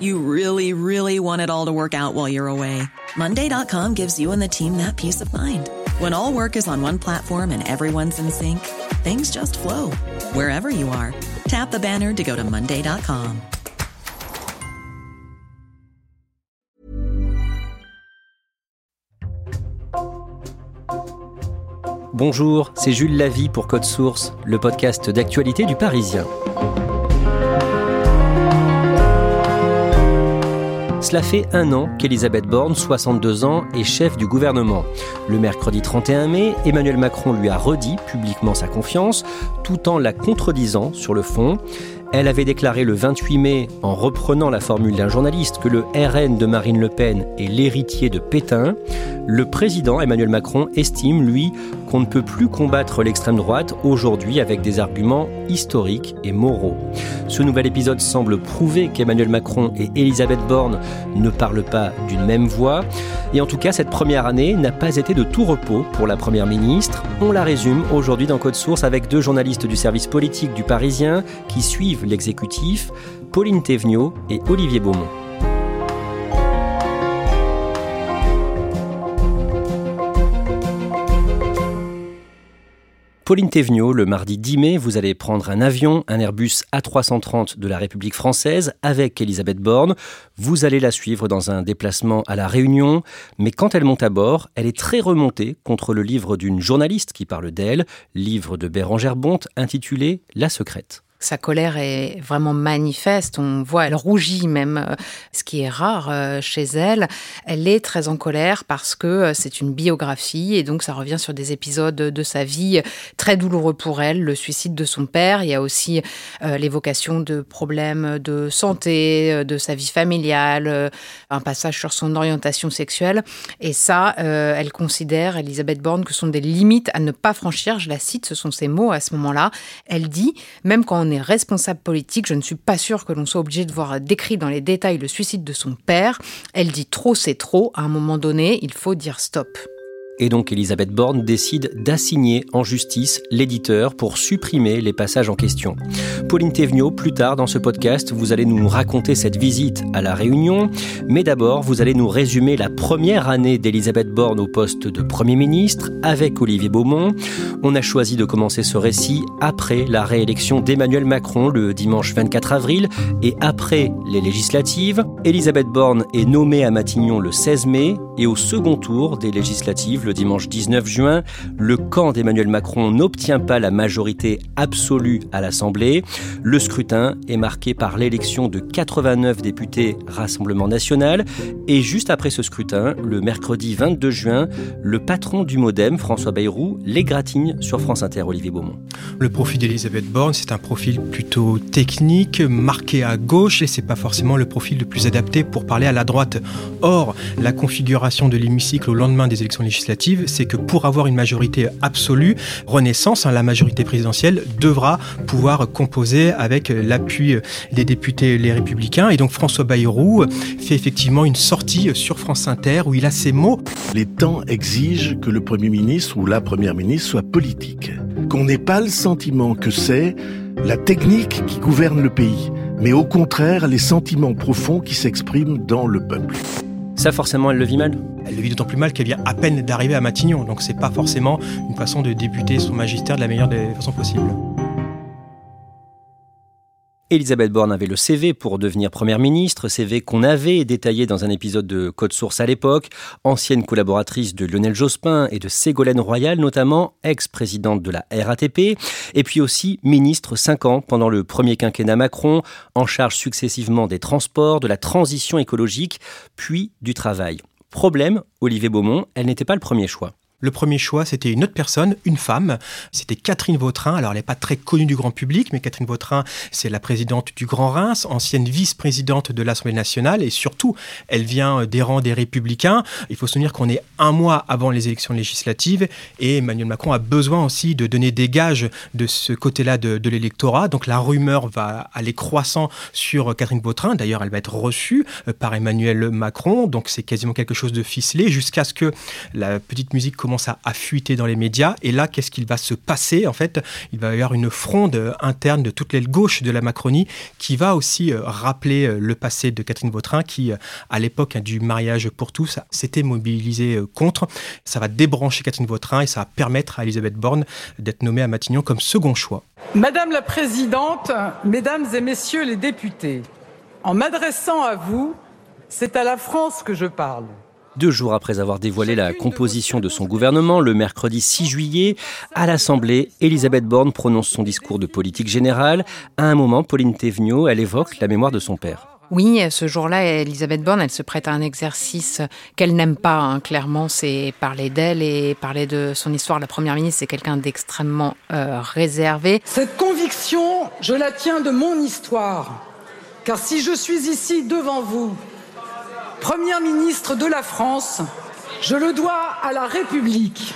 You really, really want it all to work out while you're away. Monday.com gives you and the team that peace of mind. When all work is on one platform and everyone's in sync, things just flow wherever you are. Tap the banner to go to Monday.com. Bonjour, c'est Jules Lavie pour Code Source, le podcast d'actualité du Parisien. Cela fait un an qu'Elisabeth Borne, 62 ans, est chef du gouvernement. Le mercredi 31 mai, Emmanuel Macron lui a redit publiquement sa confiance, tout en la contredisant sur le fond. Elle avait déclaré le 28 mai, en reprenant la formule d'un journaliste, que le RN de Marine Le Pen est l'héritier de Pétain. Le président Emmanuel Macron estime, lui, qu'on ne peut plus combattre l'extrême droite aujourd'hui avec des arguments historiques et moraux. Ce nouvel épisode semble prouver qu'Emmanuel Macron et Elisabeth Borne ne parlent pas d'une même voix. Et en tout cas, cette première année n'a pas été de tout repos pour la Première ministre. On la résume aujourd'hui dans Code Source avec deux journalistes du service politique du Parisien qui suivent l'exécutif, Pauline Thévenot et Olivier Beaumont. Pauline Thévenot, le mardi 10 mai, vous allez prendre un avion, un Airbus A330 de la République française avec Elisabeth Borne. Vous allez la suivre dans un déplacement à La Réunion, mais quand elle monte à bord, elle est très remontée contre le livre d'une journaliste qui parle d'elle, livre de Bérangère Bonte intitulé La secrète. Sa colère est vraiment manifeste. On voit, elle rougit même, euh, ce qui est rare euh, chez elle. Elle est très en colère parce que euh, c'est une biographie et donc ça revient sur des épisodes de sa vie très douloureux pour elle, le suicide de son père. Il y a aussi l'évocation de problèmes de santé, de sa vie familiale, un passage sur son orientation sexuelle. Et ça, elle considère, Elisabeth Borne, que ce sont des limites à ne pas franchir. Je la cite, ce sont ses mots à ce moment-là. Elle dit, même quand on est responsable politique, je ne suis pas sûre que l'on soit obligé de voir décrit dans les détails le suicide de son père. Elle dit trop, c'est trop. À un moment donné, il faut dire stop. Et donc Elisabeth Borne décide d'assigner en justice l'éditeur pour supprimer les passages en question. Pauline Thévenot, plus tard dans ce podcast, vous allez nous raconter cette visite à la Réunion, mais d'abord vous allez nous résumer la première année d'Elisabeth Borne au poste de Premier ministre avec Olivier Beaumont. On a choisi de commencer ce récit après la réélection d'Emmanuel Macron le dimanche 24 avril et après les législatives. Elisabeth Borne est nommée à Matignon le 16 mai et au second tour des législatives le dimanche 19 juin, le camp d'Emmanuel Macron n'obtient pas la majorité absolue à l'Assemblée. Le scrutin est marqué par l'élection de 89 députés Rassemblement national. Et juste après ce scrutin, le mercredi 22 juin, le patron du Modem, François Bayrou, l'égratigne sur France Inter, Olivier Beaumont. Le profil d'Elisabeth Borne, c'est un profil plutôt technique, marqué à gauche, et c'est pas forcément le profil le plus adapté pour parler à la droite. Or, la configuration de l'hémicycle au lendemain des élections législatives c'est que pour avoir une majorité absolue, Renaissance, hein, la majorité présidentielle, devra pouvoir composer avec l'appui des députés les républicains. Et donc François Bayrou fait effectivement une sortie sur France Inter où il a ces mots. Les temps exigent que le Premier ministre ou la Première ministre soit politique. Qu'on n'ait pas le sentiment que c'est la technique qui gouverne le pays, mais au contraire les sentiments profonds qui s'expriment dans le peuple. Forcément, elle le vit mal Elle le vit d'autant plus mal qu'elle vient à peine d'arriver à Matignon. Donc, c'est pas forcément une façon de débuter son magistère de la meilleure des façons possibles. Elisabeth Borne avait le CV pour devenir première ministre, CV qu'on avait détaillé dans un épisode de Code Source à l'époque, ancienne collaboratrice de Lionel Jospin et de Ségolène Royal notamment, ex-présidente de la RATP, et puis aussi ministre 5 ans pendant le premier quinquennat Macron, en charge successivement des transports, de la transition écologique, puis du travail. Problème, Olivier Beaumont, elle n'était pas le premier choix. Le premier choix, c'était une autre personne, une femme. C'était Catherine Vautrin. Alors, elle n'est pas très connue du grand public, mais Catherine Vautrin, c'est la présidente du Grand Reims, ancienne vice-présidente de l'Assemblée nationale, et surtout, elle vient des rangs des Républicains. Il faut se souvenir qu'on est un mois avant les élections législatives, et Emmanuel Macron a besoin aussi de donner des gages de ce côté-là de, l'électorat. Donc, la rumeur va aller croissant sur Catherine Vautrin. D'ailleurs, elle va être reçue euh, par Emmanuel Macron. Donc, c'est quasiment quelque chose de ficelé jusqu'à ce que la petite musique commence à, fuiter dans les médias. Et là, qu'est-ce qu'il va se passer En fait, il va y avoir une fronde interne de toute l'aile gauche de la Macronie qui va aussi euh, rappeler euh, le passé de Catherine Vautrin, qui, euh, à l'époque du mariage pour tous, s'était mobilisée contre. Ça va débrancher Catherine Vautrin et ça va permettre à Elisabeth Borne d'être nommée à Matignon comme second choix. Madame la Présidente, Mesdames et Messieurs les députés, en m'adressant à vous, c'est à la France que je parle. Deux jours après avoir dévoilé la composition de son gouvernement, le mercredi 6 juillet, à l'Assemblée, Elisabeth Borne prononce son discours de politique générale. À un moment, Pauline Thévenot, elle évoque la mémoire de son père. Oui, ce jour-là, Elisabeth Borne, elle se prête à un exercice qu'elle n'aime pas. Hein. Clairement, c'est parler d'elle et parler de son histoire. La première ministre, c'est quelqu'un d'extrêmement euh, réservé. Cette conviction, je la tiens de mon histoire. Car si je suis ici devant vous, Première ministre de la France, je le dois à la République.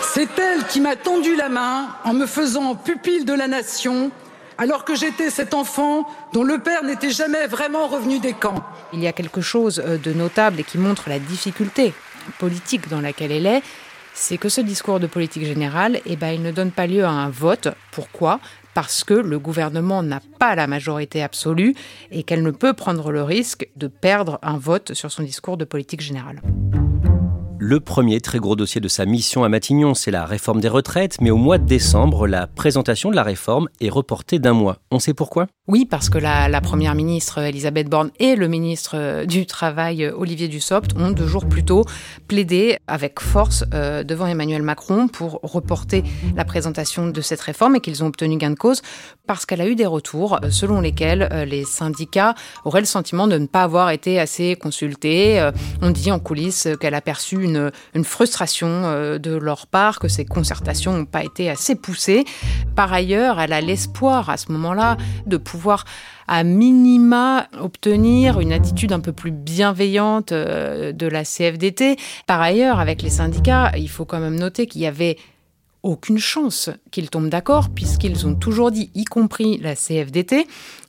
C'est elle qui m'a tendu la main en me faisant pupille de la nation alors que j'étais cet enfant dont le père n'était jamais vraiment revenu des camps. Il y a quelque chose euh, de notable et qui montre la difficulté politique dans laquelle elle est, c'est que ce discours de politique générale, eh ben, il ne donne pas lieu à un vote. Pourquoi? Parce que le gouvernement n'a pas la majorité absolue et qu'elle ne peut prendre le risque de perdre un vote sur son discours de politique générale. Le premier très gros dossier de sa mission à Matignon, c'est la réforme des retraites, mais au mois de décembre, la présentation de la réforme est reportée d'un mois. On sait pourquoi? Oui, parce que la, première ministre Elisabeth Borne et le ministre du Travail Olivier Dussopt ont deux jours plus tôt plaidé avec force euh, devant Emmanuel Macron pour reporter la présentation de cette réforme et qu'ils ont obtenu gain de cause parce qu'elle a eu des retours euh, selon lesquels euh, les syndicats auraient le sentiment de ne pas avoir été assez consultés. on dit en coulisses qu'elle a perçu une, frustration euh, de leur part, que ces concertations n'ont pas été assez poussées. Par ailleurs, elle a l'espoir à ce moment-là de pouvoir à minima obtenir une attitude un peu plus bienveillante euh, de la CFDT. Par ailleurs, avec les syndicats, il faut quand même noter qu'il y avait aucune chance qu'ils tombent d'accord, puisqu'ils ont toujours dit, y compris la CFDT,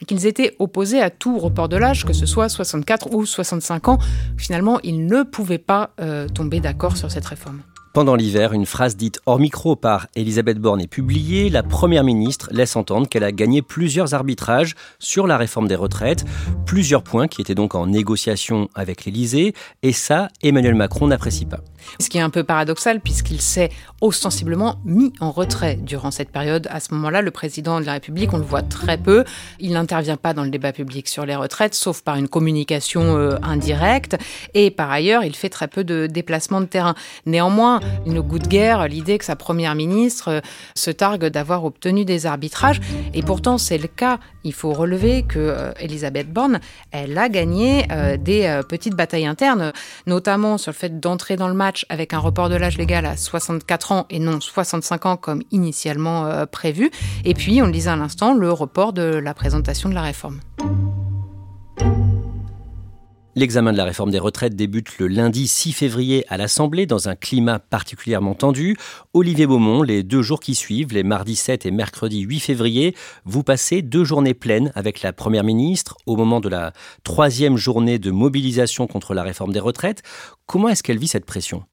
qu'ils étaient opposés à tout report de l'âge, que ce soit 64 ou 65 ans. Finalement, ils ne pouvaient pas euh, tomber d'accord sur cette réforme. Pendant l'hiver, une phrase dite hors micro par Elisabeth Borne est publiée. La Première ministre laisse entendre qu'elle a gagné plusieurs arbitrages sur la réforme des retraites, plusieurs points qui étaient donc en négociation avec l'Élysée, et ça, Emmanuel Macron n'apprécie pas. Ce qui est un peu paradoxal puisqu'il s'est ostensiblement mis en retrait durant cette période. À ce moment-là, le président de la République, on le voit très peu. Il n'intervient pas dans le débat public sur les retraites, sauf par une communication euh, indirecte. Et par ailleurs, il fait très peu de déplacements de terrain. Néanmoins, une goût de guerre l'idée que sa première ministre euh, se targue d'avoir obtenu des arbitrages. Et pourtant, c'est le cas. Il faut relever que euh, Elisabeth Borne, elle a gagné des petites batailles internes, notamment sur le fait d'entrer dans le match avec un report de l'âge légal à 64 ans et non 65 ans comme initialement euh, prévu. Et puis, on le disait à l'instant, le report de la présentation de la réforme. L'examen de la réforme des retraites débute le lundi 6 février à l'Assemblée dans un climat particulièrement tendu. Olivier Beaumont, les deux jours qui suivent, les mardis 7 et mercredi 8 février, vous passez deux journées pleines avec la Première ministre au moment de la troisième journée de mobilisation contre la réforme des retraites. Comment est-ce qu'elle vit cette pression?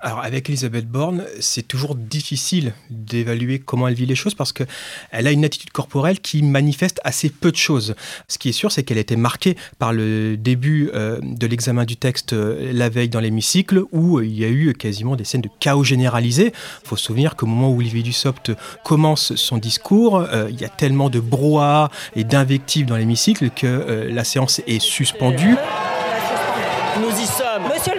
Alors avec Elisabeth Borne, c'est toujours difficile d'évaluer comment elle vit les choses parce qu'elle a une attitude corporelle qui manifeste assez peu de choses. Ce qui est sûr, c'est qu'elle a été marquée par le début euh, de l'examen du texte euh, la veille dans l'hémicycle où euh, il y a eu quasiment des scènes de chaos généralisé. Il faut se souvenir qu'au moment où Olivier Dussopt commence son discours, il y a tellement de brouhaha et d'invectives dans l'hémicycle que la séance est suspendue. Nous y sommes. Monsieur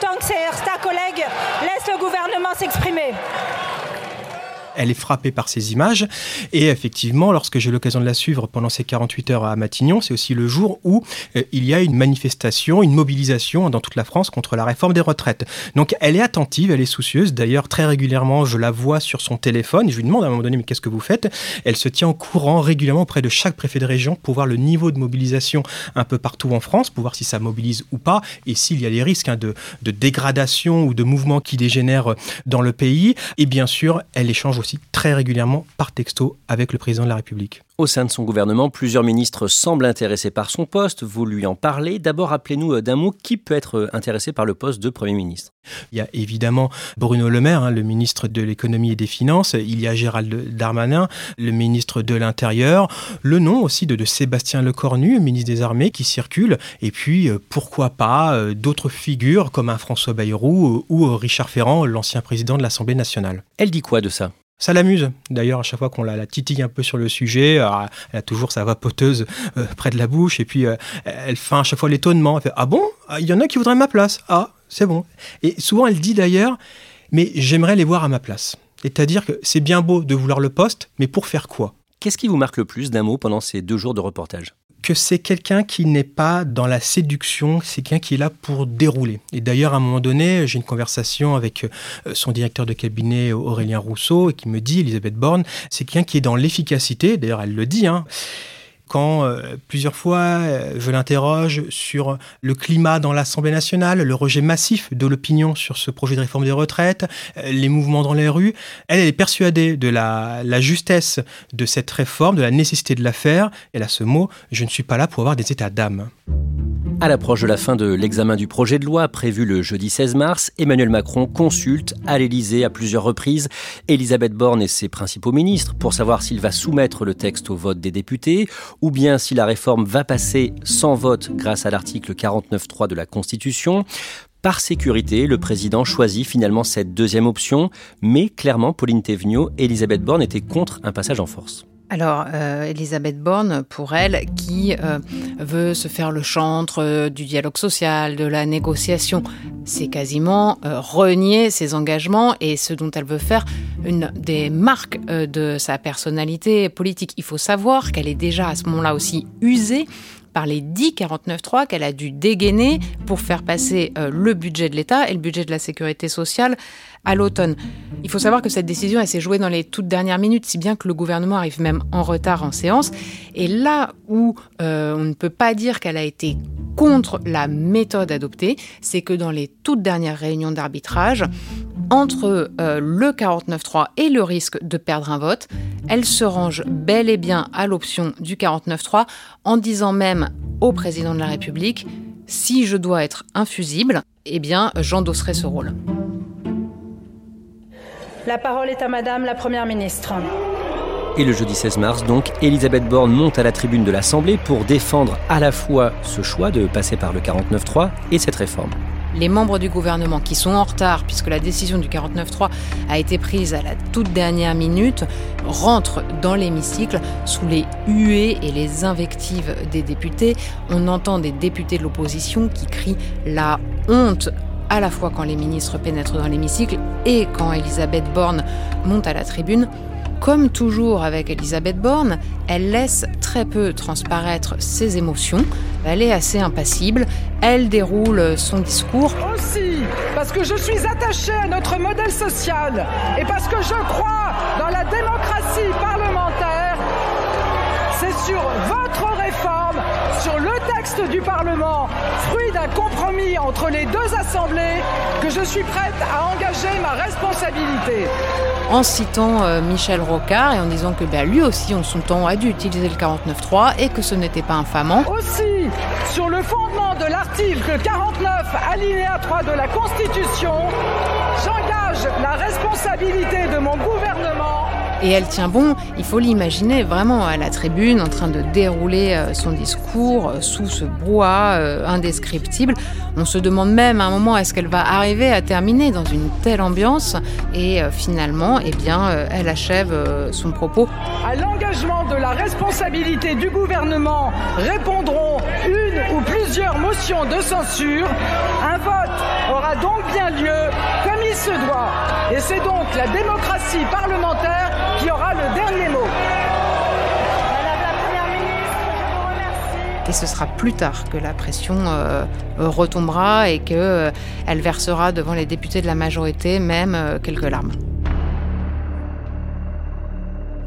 le que ses collègues laissent le gouvernement s'exprimer. Elle est frappée par ces images. Et effectivement, lorsque j'ai l'occasion de la suivre pendant ces 48 heures à Matignon, c'est aussi le jour où euh, il y a une manifestation, une mobilisation dans toute la France contre la réforme des retraites. Donc elle est attentive, elle est soucieuse. D'ailleurs, très régulièrement, je la vois sur son téléphone. Je lui demande à un moment donné, mais qu'est-ce que vous faites? Elle se tient au courant régulièrement auprès de chaque préfet de région pour voir le niveau de mobilisation un peu partout en France, pour voir si ça mobilise ou pas, et s'il y a des risques hein, de, dégradation ou de mouvements qui dégénèrent dans le pays. Et bien sûr, elle échange aussi très régulièrement par texto avec le président de la République. Au sein de son gouvernement, plusieurs ministres semblent intéressés par son poste. Vous lui en parlez. D'abord, rappelez-nous euh, d'un mot qui peut être euh, intéressé par le poste de Premier ministre? Il y a évidemment Bruno Le Maire, hein, le ministre de l'économie et des finances. Il y a Gérald Darmanin, le ministre de l'Intérieur. Le nom aussi de, de Sébastien Lecornu, ministre des Armées, qui circule. Et puis, euh, pourquoi pas d'autres figures comme un François Bayrou ou Richard Ferrand, l'ancien président de l'Assemblée nationale. Elle dit quoi de ça? Ça l'amuse. D'ailleurs, à chaque fois qu'on la, la, titille un peu sur le sujet, elle a toujours sa vapoteuse euh, près de la bouche et puis euh, elle fait à chaque fois l'étonnement. Elle fait Ah bon? Ah, Il y en a qui voudraient ma place. Ah, c'est bon. Et souvent, elle dit d'ailleurs Mais j'aimerais les voir à ma place. C'est-à-dire que c'est bien beau de vouloir le poste, mais pour faire quoi? Qu'est-ce qui vous marque le plus d'un mot pendant ces deux jours de reportage? Que c'est quelqu'un qui n'est pas dans la séduction, c'est quelqu'un qui est là pour dérouler. Et d'ailleurs, à un moment donné, j'ai une conversation avec euh, son directeur de cabinet, Aurélien Rousseau, et qui me dit, Elisabeth Borne, c'est quelqu'un qui est dans l'efficacité, d'ailleurs elle le dit, hein, quand euh, plusieurs fois euh, je l'interroge sur le climat dans l'Assemblée nationale, le rejet massif de l'opinion sur ce projet de réforme des retraites, euh, les mouvements dans les rues, elle, est persuadée de la, la, justesse de cette réforme, de la nécessité de la faire. Elle a ce mot, je ne suis pas là pour avoir des états d'âme. À l'approche de la fin de l'examen du projet de loi prévu le jeudi 16 mars, Emmanuel Macron consulte à l'Élysée à plusieurs reprises Elisabeth Borne et ses principaux ministres pour savoir s'il va soumettre le texte au vote des députés ou bien si la réforme va passer sans vote grâce à l'article 49.3 de la Constitution. Par sécurité, le président choisit finalement cette deuxième option, mais clairement, Pauline Thévenot et Elisabeth Borne étaient contre un passage en force. Alors, euh, Elisabeth Borne, pour elle, qui euh, veut se faire le chantre euh, du dialogue social, de la négociation, c'est quasiment renier ses engagements et ce dont elle veut faire une des marques de sa personnalité politique. Il faut savoir qu'elle est déjà à ce moment-là aussi usée par les 10 49.3 qu'elle a dû dégainer pour faire passer le budget de l'État et le budget de la sécurité sociale à l'automne. Il faut savoir que cette décision, elle s'est jouée dans les toutes dernières minutes, si bien que le gouvernement arrive même en retard en séance. Et là où euh, on ne peut pas dire qu'elle a été contre la méthode adoptée, c'est que dans les toutes dernières réunions d'arbitrage, entre euh, le 49-3 et le risque de perdre un vote, elle se range bel et bien à l'option du 49-3 en disant même au président de la République si je dois être infusible, eh bien j'endosserai ce rôle. La parole est à Madame la Première ministre. Et le jeudi 16 mars, donc, Elisabeth Borne monte à la tribune de l'Assemblée pour défendre à la fois ce choix de passer par le 49-3 et cette réforme. Les membres du gouvernement qui sont en retard, puisque la décision du 49-3 a été prise à la toute dernière minute, rentrent dans l'hémicycle sous les huées et les invectives des députés. On entend des députés de l'opposition qui crient la honte à la fois quand les ministres pénètrent dans l'hémicycle et quand Elisabeth Borne monte à la tribune. Comme toujours avec Elisabeth Borne, elle laisse très peu transparaître ses émotions. Elle est assez impassible. Elle déroule son discours. Aussi, parce que je suis attachée à notre modèle social et parce que je crois dans la démocratie parlementaire, c'est sur votre réforme, sur le texte du Parlement, fruit d'un compromis entre les deux assemblées, que je suis prête à engager ma responsabilité. En citant euh, Michel Rocard et en disant que bah, lui aussi, en son temps, a dû utiliser le 49.3 et que ce n'était pas infamant. Aussi, sur le fondement de l'article 49, alinéa 3 de la Constitution, j'engage la responsabilité de mon gouvernement et elle tient bon, il faut l'imaginer vraiment à la tribune en train de dérouler euh, son discours euh, sous ce brouhaha euh, indescriptible. On se demande même à un moment est-ce qu'elle va arriver à terminer dans une telle ambiance? Et finalement, eh bien, elle achève son propos. À l'engagement de la responsabilité du gouvernement répondront une ou plusieurs motions de censure, un vote aura donc bien lieu comme il se doit. Et c'est donc la démocratie parlementaire qui aura le dernier mot. Et ce sera plus tard que la pression euh, retombera et qu'elle euh, versera devant les députés de la majorité même euh, quelques larmes.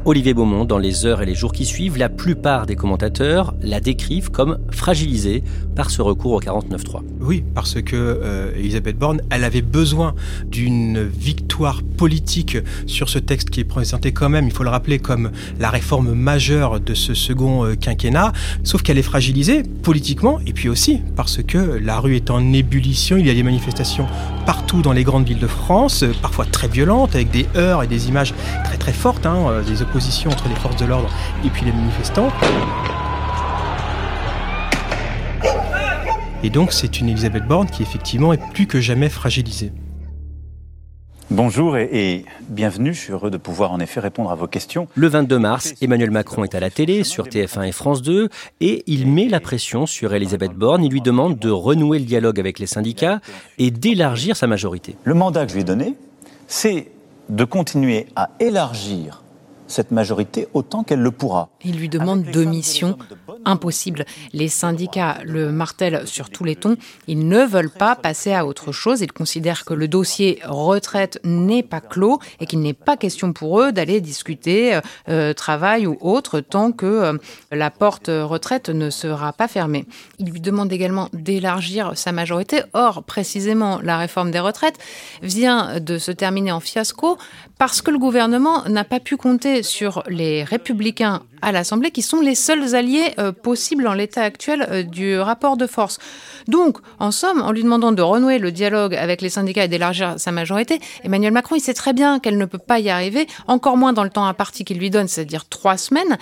Olivier Beaumont, dans les heures et les jours qui suivent, la plupart des commentateurs la décrivent comme fragilisée par ce recours au 49-3. Oui, parce que euh, Elisabeth Borne, elle avait besoin d'une victoire politique sur ce texte qui est présenté quand même, il faut le rappeler, comme la réforme majeure de ce second euh, quinquennat, sauf qu'elle est fragilisée politiquement, et puis aussi parce que la rue est en ébullition, il y a des manifestations partout dans les grandes villes de France, parfois très violentes, avec des heurts et des images très très fortes, hein, euh, des oppositions entre les forces de l'ordre et puis les manifestants. Et donc c'est une Elisabeth Borne qui effectivement est plus que jamais fragilisée. Bonjour et, bienvenue, je suis heureux de pouvoir en effet répondre à vos questions. Le 22 mars, Emmanuel Macron est à la télé sur TF1 et France 2 et il met la pression sur Elisabeth Borne, il lui demande de renouer le dialogue avec les syndicats et d'élargir sa majorité. Le mandat que je lui ai donné, c'est de continuer à élargir cette majorité autant qu'elle le pourra. Il lui demande deux missions impossibles. Les syndicats le martèlent sur tous les tons. Ils ne veulent pas passer à autre chose. Ils considèrent que le dossier retraite n'est pas clos et qu'il n'est pas question pour eux d'aller discuter euh, euh, travail ou autre tant que euh, la porte retraite ne sera pas fermée. Il lui demande également d'élargir sa majorité. Or, précisément, la réforme des retraites vient de se terminer en fiasco parce que le gouvernement n'a pas pu compter sur les républicains à l'Assemblée, qui sont les seuls alliés euh, possibles en l'état actuel euh, du rapport de force. Donc, en somme, en lui demandant de renouer le dialogue avec les syndicats et d'élargir sa majorité, Emmanuel Macron, il sait très bien qu'elle ne peut pas y arriver, encore moins dans le temps imparti qu'il lui donne, c'est-à-dire trois semaines.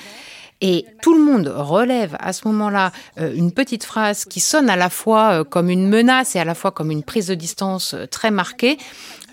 Et tout le monde relève à ce moment-là euh, une petite phrase qui sonne à la fois comme une menace et à la fois comme une prise de distance très marquée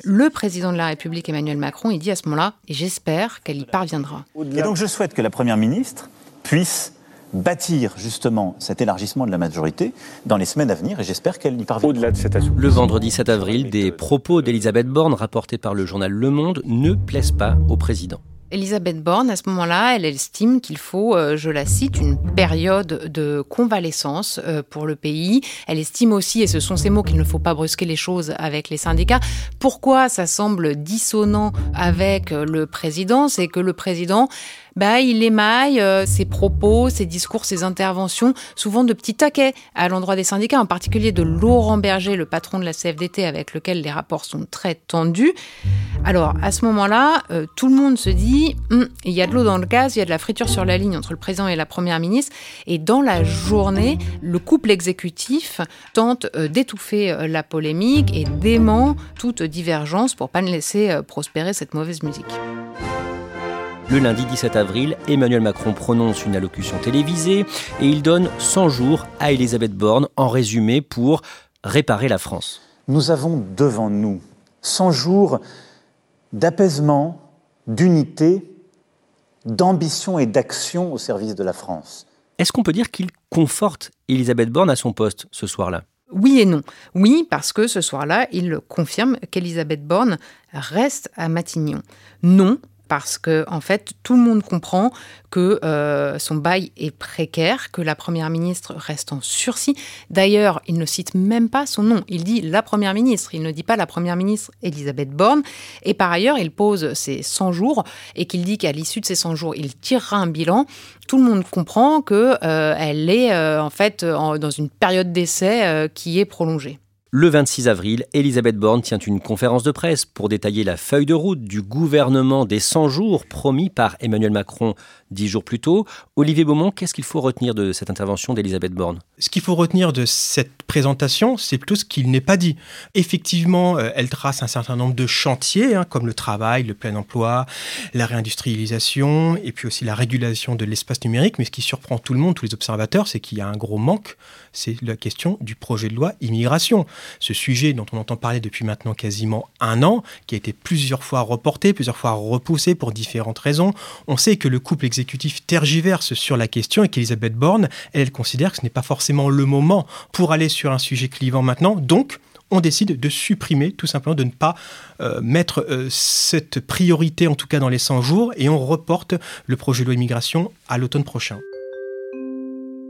le président de la République, Emmanuel Macron, il dit à ce moment-là, et j'espère qu'elle y parviendra. Et donc je souhaite que la Première ministre puisse bâtir justement cet élargissement de la majorité dans les semaines à venir et j'espère qu'elle y parviendra. Au-delà de cet Le vendredi 7 avril, des propos d'Elisabeth Borne rapportés par le journal Le Monde ne plaisent pas au président. Elisabeth Borne, à ce moment-là, elle estime qu'il faut, euh, je la cite, une période de convalescence euh, pour le pays. Elle estime aussi, et ce sont ces mots, qu'il ne faut pas brusquer les choses avec les syndicats. Pourquoi ça semble dissonant avec euh, le président C'est que le président bah, il émaille euh, ses propos, ses discours, ses interventions, souvent de petits taquets à l'endroit des syndicats, en particulier de Laurent Berger, le patron de la CFDT, avec lequel les rapports sont très tendus. Alors, à ce moment-là, euh, tout le monde se dit, hum, il y a de l'eau dans le gaz, il y a de la friture sur la ligne entre le président et la première ministre, et dans la journée, le couple exécutif tente euh, d'étouffer la polémique et dément toute divergence pour pas ne laisser prospérer cette mauvaise musique. Le lundi 17 avril, Emmanuel Macron prononce une allocution télévisée et il donne 100 jours à Elisabeth Borne en résumé pour réparer la France. Nous avons devant nous 100 jours d'apaisement, d'unité, d'ambition et d'action au service de la France. Est-ce qu'on peut dire qu'il conforte Elisabeth Borne à son poste ce soir-là? Oui et non. Oui, parce que ce soir-là, il confirme qu'Elisabeth Borne reste à Matignon. Non, parce que en fait tout le monde comprend que euh, son bail est précaire, que la première ministre reste en sursis. D'ailleurs, il ne cite même pas son nom. Il dit la première ministre. Il ne dit pas la première ministre Elisabeth Borne. Et par ailleurs, il pose ses 100 jours et qu'il dit qu'à l'issue de ces 100 jours, il tirera un bilan. Tout le monde comprend que euh, elle est euh, en fait dans une période d'essai qui est prolongée. Le 26 avril, Elisabeth Borne tient une conférence de presse pour détailler la feuille de route du gouvernement des 100 jours promis par Emmanuel Macron dix jours plus tôt. Olivier Beaumont, qu'est-ce qu'il faut retenir de cette intervention d'Elisabeth Borne? Ce qu'il faut retenir de cette présentation, c'est plutôt ce qu'il n'est pas dit. Effectivement, euh, elle trace un certain nombre de chantiers, hein, comme le travail, le plein emploi, la réindustrialisation, et puis aussi la régulation de l'espace numérique. Mais ce qui surprend tout le monde, tous les observateurs, c'est qu'il y a un gros manque, c'est la question du projet de loi immigration. Ce sujet dont on entend parler depuis maintenant quasiment un an, qui a été plusieurs fois reporté, plusieurs fois repoussé pour différentes raisons. On sait que le couple exécutif tergiverse sur la question et qu'Elisabeth Borne, elle, considère que ce n'est pas forcément le moment pour aller sur un sujet clivant maintenant. Donc, on décide de supprimer, tout simplement, de ne pas euh, mettre euh, cette priorité, en tout cas dans les 100 jours, et on reporte le projet de loi immigration à l'automne prochain.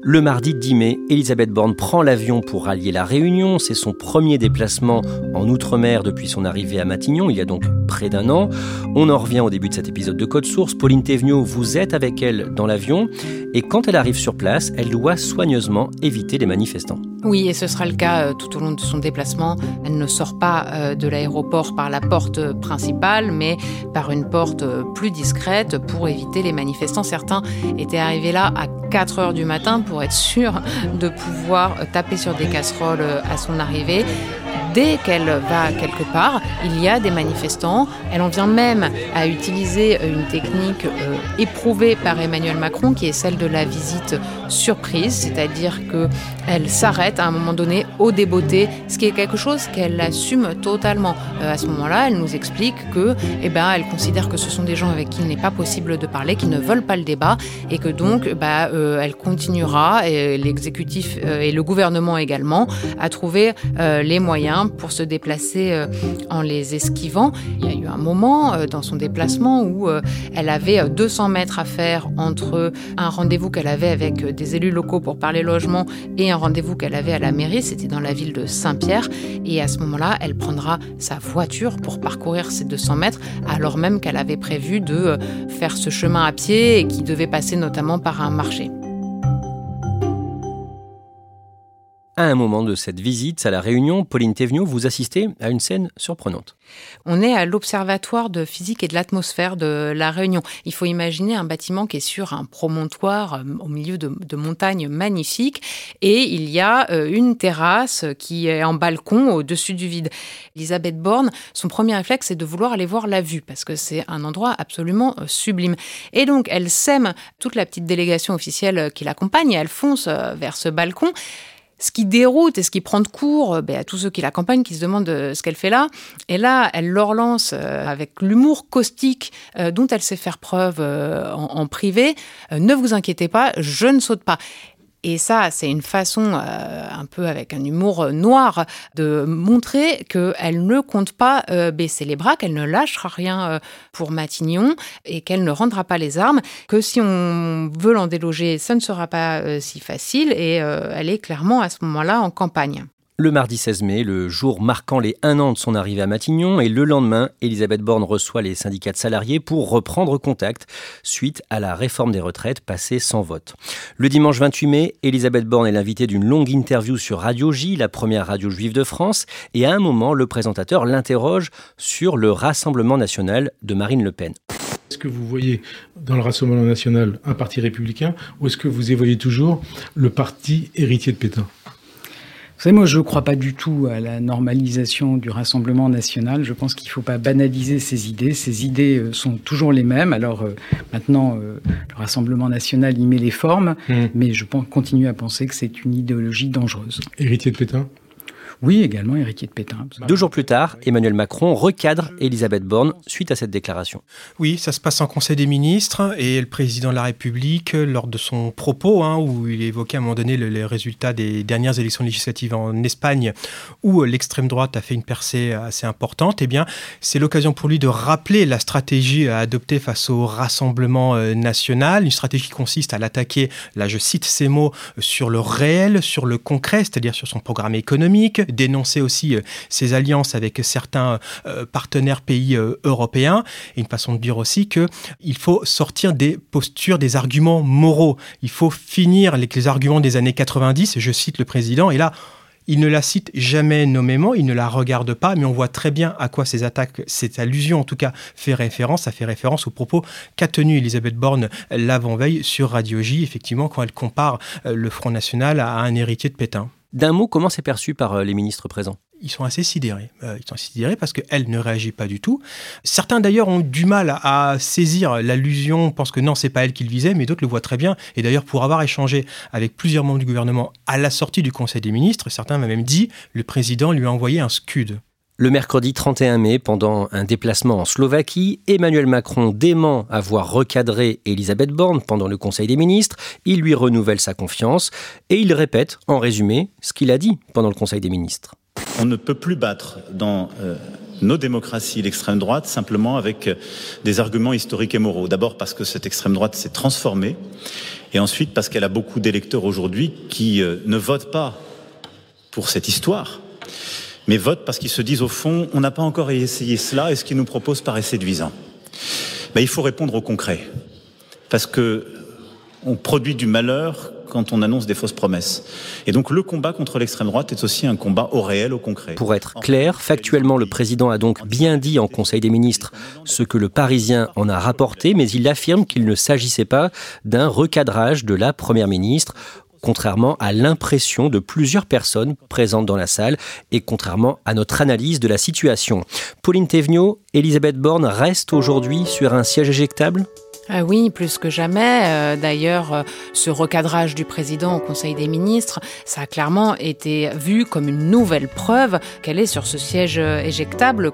Le mardi 10 mai, Elisabeth Borne prend l'avion pour rallier la Réunion. C'est son premier déplacement en Outre-mer depuis son arrivée à Matignon, il y a donc près d'un an. On en revient au début de cet épisode de Code Source. Pauline Thévenot, vous êtes avec elle dans l'avion et quand elle arrive sur place, elle doit soigneusement éviter les manifestants. Oui, et ce sera le cas euh, tout au long de son déplacement. Elle ne sort pas euh, de l'aéroport par la porte principale, mais par une porte euh, plus discrète pour éviter les manifestants. Certains étaient arrivés là à 4 heures du matin pour être sûrs de pouvoir taper sur des casseroles à son arrivée dès qu'elle va quelque part, il y a des manifestants. Elle en vient même à utiliser une technique euh, éprouvée par Emmanuel Macron, qui est celle de la visite surprise, c'est-à-dire qu'elle s'arrête à un moment donné au débeauté, ce qui est quelque chose qu'elle assume totalement. Euh, à ce moment-là, elle nous explique que, eh ben, elle considère que ce sont des gens avec qui il n'est pas possible de parler, qui ne veulent pas le débat, et que donc, bah, euh, elle continuera, et l'exécutif et le gouvernement également, à trouver les moyens pour se déplacer euh, en les esquivant. Il y a eu un moment euh, dans son déplacement où euh, elle avait 200 mètres à faire entre un rendez-vous qu'elle avait avec des élus locaux pour parler logement et un rendez-vous qu'elle avait à la mairie. C'était dans la ville de Saint-Pierre. Et à ce moment-là, elle prendra sa voiture pour parcourir ces 200 mètres, alors même qu'elle avait prévu de faire ce chemin à pied et qui devait passer notamment par un marché. À un moment de cette visite à la Réunion, Pauline Thévenot, vous assistez à une scène surprenante. On est à l'Observatoire de physique et de l'atmosphère de la Réunion. Il faut imaginer un bâtiment qui est sur un promontoire euh, au milieu de, montagnes magnifiques et il y a euh, une terrasse qui est en balcon au-dessus du vide. Elisabeth Borne, son premier réflexe, c'est de vouloir aller voir la vue parce que c'est un endroit absolument euh, sublime. Et donc, elle sème toute la petite délégation officielle qui l'accompagne et elle fonce vers ce balcon ce qui déroute et ce qui prend de court euh, ben, à tous ceux qui l'accompagnent, qui se demandent euh, ce qu'elle fait là. Et là, elle leur lance euh, avec l'humour caustique dont elle sait faire preuve en, privé. ne vous inquiétez pas, je ne saute pas. Et ça, c'est une façon, euh, un peu avec un humour noir, de montrer qu'elle ne compte pas euh, baisser les bras, qu'elle ne lâchera rien euh, pour Matignon et qu'elle ne rendra pas les armes, que si on veut l'en déloger, ça ne sera pas si facile. Et elle est clairement à ce moment-là en campagne le mardi 16 mai, le jour marquant les un an de son arrivée à Matignon, et le lendemain, Elisabeth Borne reçoit les syndicats de salariés pour reprendre contact suite à la réforme des retraites passée sans vote. Le dimanche 28 mai, Elisabeth Borne est l'invitée d'une longue interview sur Radio J, la première radio juive de France, et à un moment, le présentateur l'interroge sur le Rassemblement national de Marine Le Pen. Est-ce que vous voyez dans le Rassemblement national un parti républicain ou est-ce que vous y voyez toujours le parti héritier de Pétain? Vous savez, moi, je ne crois pas du tout à la normalisation du Rassemblement national. Je pense qu'il ne faut pas banaliser ces idées. Ces idées euh, sont toujours les mêmes. Alors euh, maintenant, euh, le Rassemblement national y met les formes, mmh. mais je continue à penser que c'est une idéologie dangereuse. Héritier de Pétain? Oui, également héritier de Pétain. Deux jours plus tard, Emmanuel Macron recadre Elisabeth Borne suite à cette déclaration. Oui, ça se passe en Conseil des ministres et le président de la République, lors de son propos, hein, où il évoquait à un moment donné les résultats des dernières élections législatives en Espagne, où l'extrême droite a fait une percée assez importante, eh bien, c'est l'occasion pour lui de rappeler la stratégie à adopter face au Rassemblement euh, national, une stratégie qui consiste à l'attaquer, là je cite ces mots, sur le réel, sur le concret, c'est-à-dire sur son programme économique, dénoncer aussi euh, ses alliances avec certains euh, partenaires pays euh, européens, et une façon de dire aussi qu'il faut sortir des postures, des arguments moraux. Il faut finir avec les arguments des années 90, je cite le président, et là, il ne la cite jamais nommément, il ne la regarde pas, mais on voit très bien à quoi ces attaques, cette allusion en tout cas, fait référence. Ça fait référence aux propos qu'a tenu Elisabeth Borne l'avant-veille sur Radio J, effectivement, quand elle compare le Front National à un héritier de Pétain. D'un mot, comment c'est perçu par les ministres présents? Ils sont assez sidérés. ils sont sidérés parce qu'elle ne réagit pas du tout. Certains d'ailleurs ont du mal à saisir l'allusion, pensent que non, c'est pas elle qu'il visait, mais d'autres le voient très bien. Et d'ailleurs, pour avoir échangé avec plusieurs membres du gouvernement à la sortie du Conseil des ministres, certains m'ont même dit le président lui a envoyé un scud. Le mercredi 31 mai, pendant un déplacement en Slovaquie, Emmanuel Macron dément avoir recadré Elisabeth Borne pendant le Conseil des ministres, il lui renouvelle sa confiance et il répète, en résumé, ce qu'il a dit pendant le Conseil des ministres. On ne peut plus battre dans euh, nos démocraties l'extrême droite simplement avec euh, des arguments historiques et moraux. D'abord parce que cette extrême droite s'est transformée et ensuite parce qu'elle a beaucoup d'électeurs aujourd'hui qui euh, ne votent pas pour cette histoire mais votent parce qu'ils se disent au fond, on n'a pas encore essayé cela et ce qu'ils nous proposent paraît séduisant. Ben, il faut répondre au concret. Parce que on produit du malheur quand on annonce des fausses promesses. Et donc le combat contre l'extrême droite est aussi un combat au réel, au concret. Pour être clair, factuellement, le président a donc bien dit en Conseil des ministres ce que le Parisien en a rapporté, mais il affirme qu'il ne s'agissait pas d'un recadrage de la Première ministre contrairement à l'impression de plusieurs personnes présentes dans la salle et contrairement à notre analyse de la situation. Pauline Thévenot, Elisabeth Borne reste aujourd'hui sur un siège éjectable? Ah oui, plus que jamais. Euh, d'ailleurs, euh, ce recadrage du président au Conseil des ministres, ça a clairement été vu comme une nouvelle preuve qu'elle est sur ce siège euh, éjectable.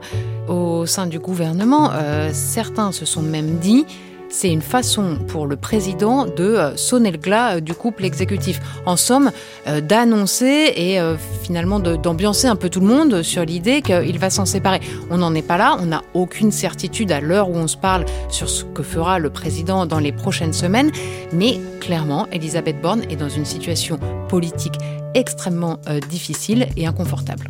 Au sein du gouvernement, certains se sont même dit c'est une façon pour le président de euh, sonner le glas euh, du couple exécutif. En somme, euh, d'annoncer et finalement d'ambiancer un peu tout le monde sur l'idée qu'il va s'en séparer. On n'en est pas là, on n'a aucune certitude à l'heure où on se parle sur ce que fera le président dans les prochaines semaines, mais clairement, Elisabeth Borne est dans une situation politique extrêmement difficile et inconfortable.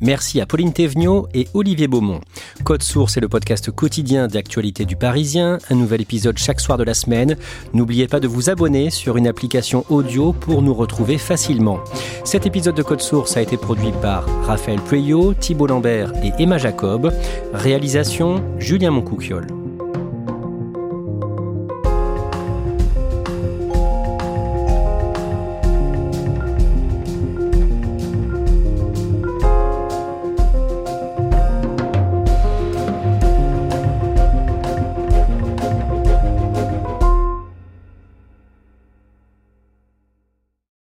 Merci à Pauline Thévenot et Olivier Beaumont. Code Source est le podcast quotidien d'actualité du Parisien, un nouvel épisode chaque soir de la semaine. N'oubliez pas de vous abonner sur une application audio pour nous retrouver facilement. Cet épisode de Code Source a été produit par Raphaël Pueyo, Thibault Lambert et Emma Jacob. Réalisation Julien Moncouquiole.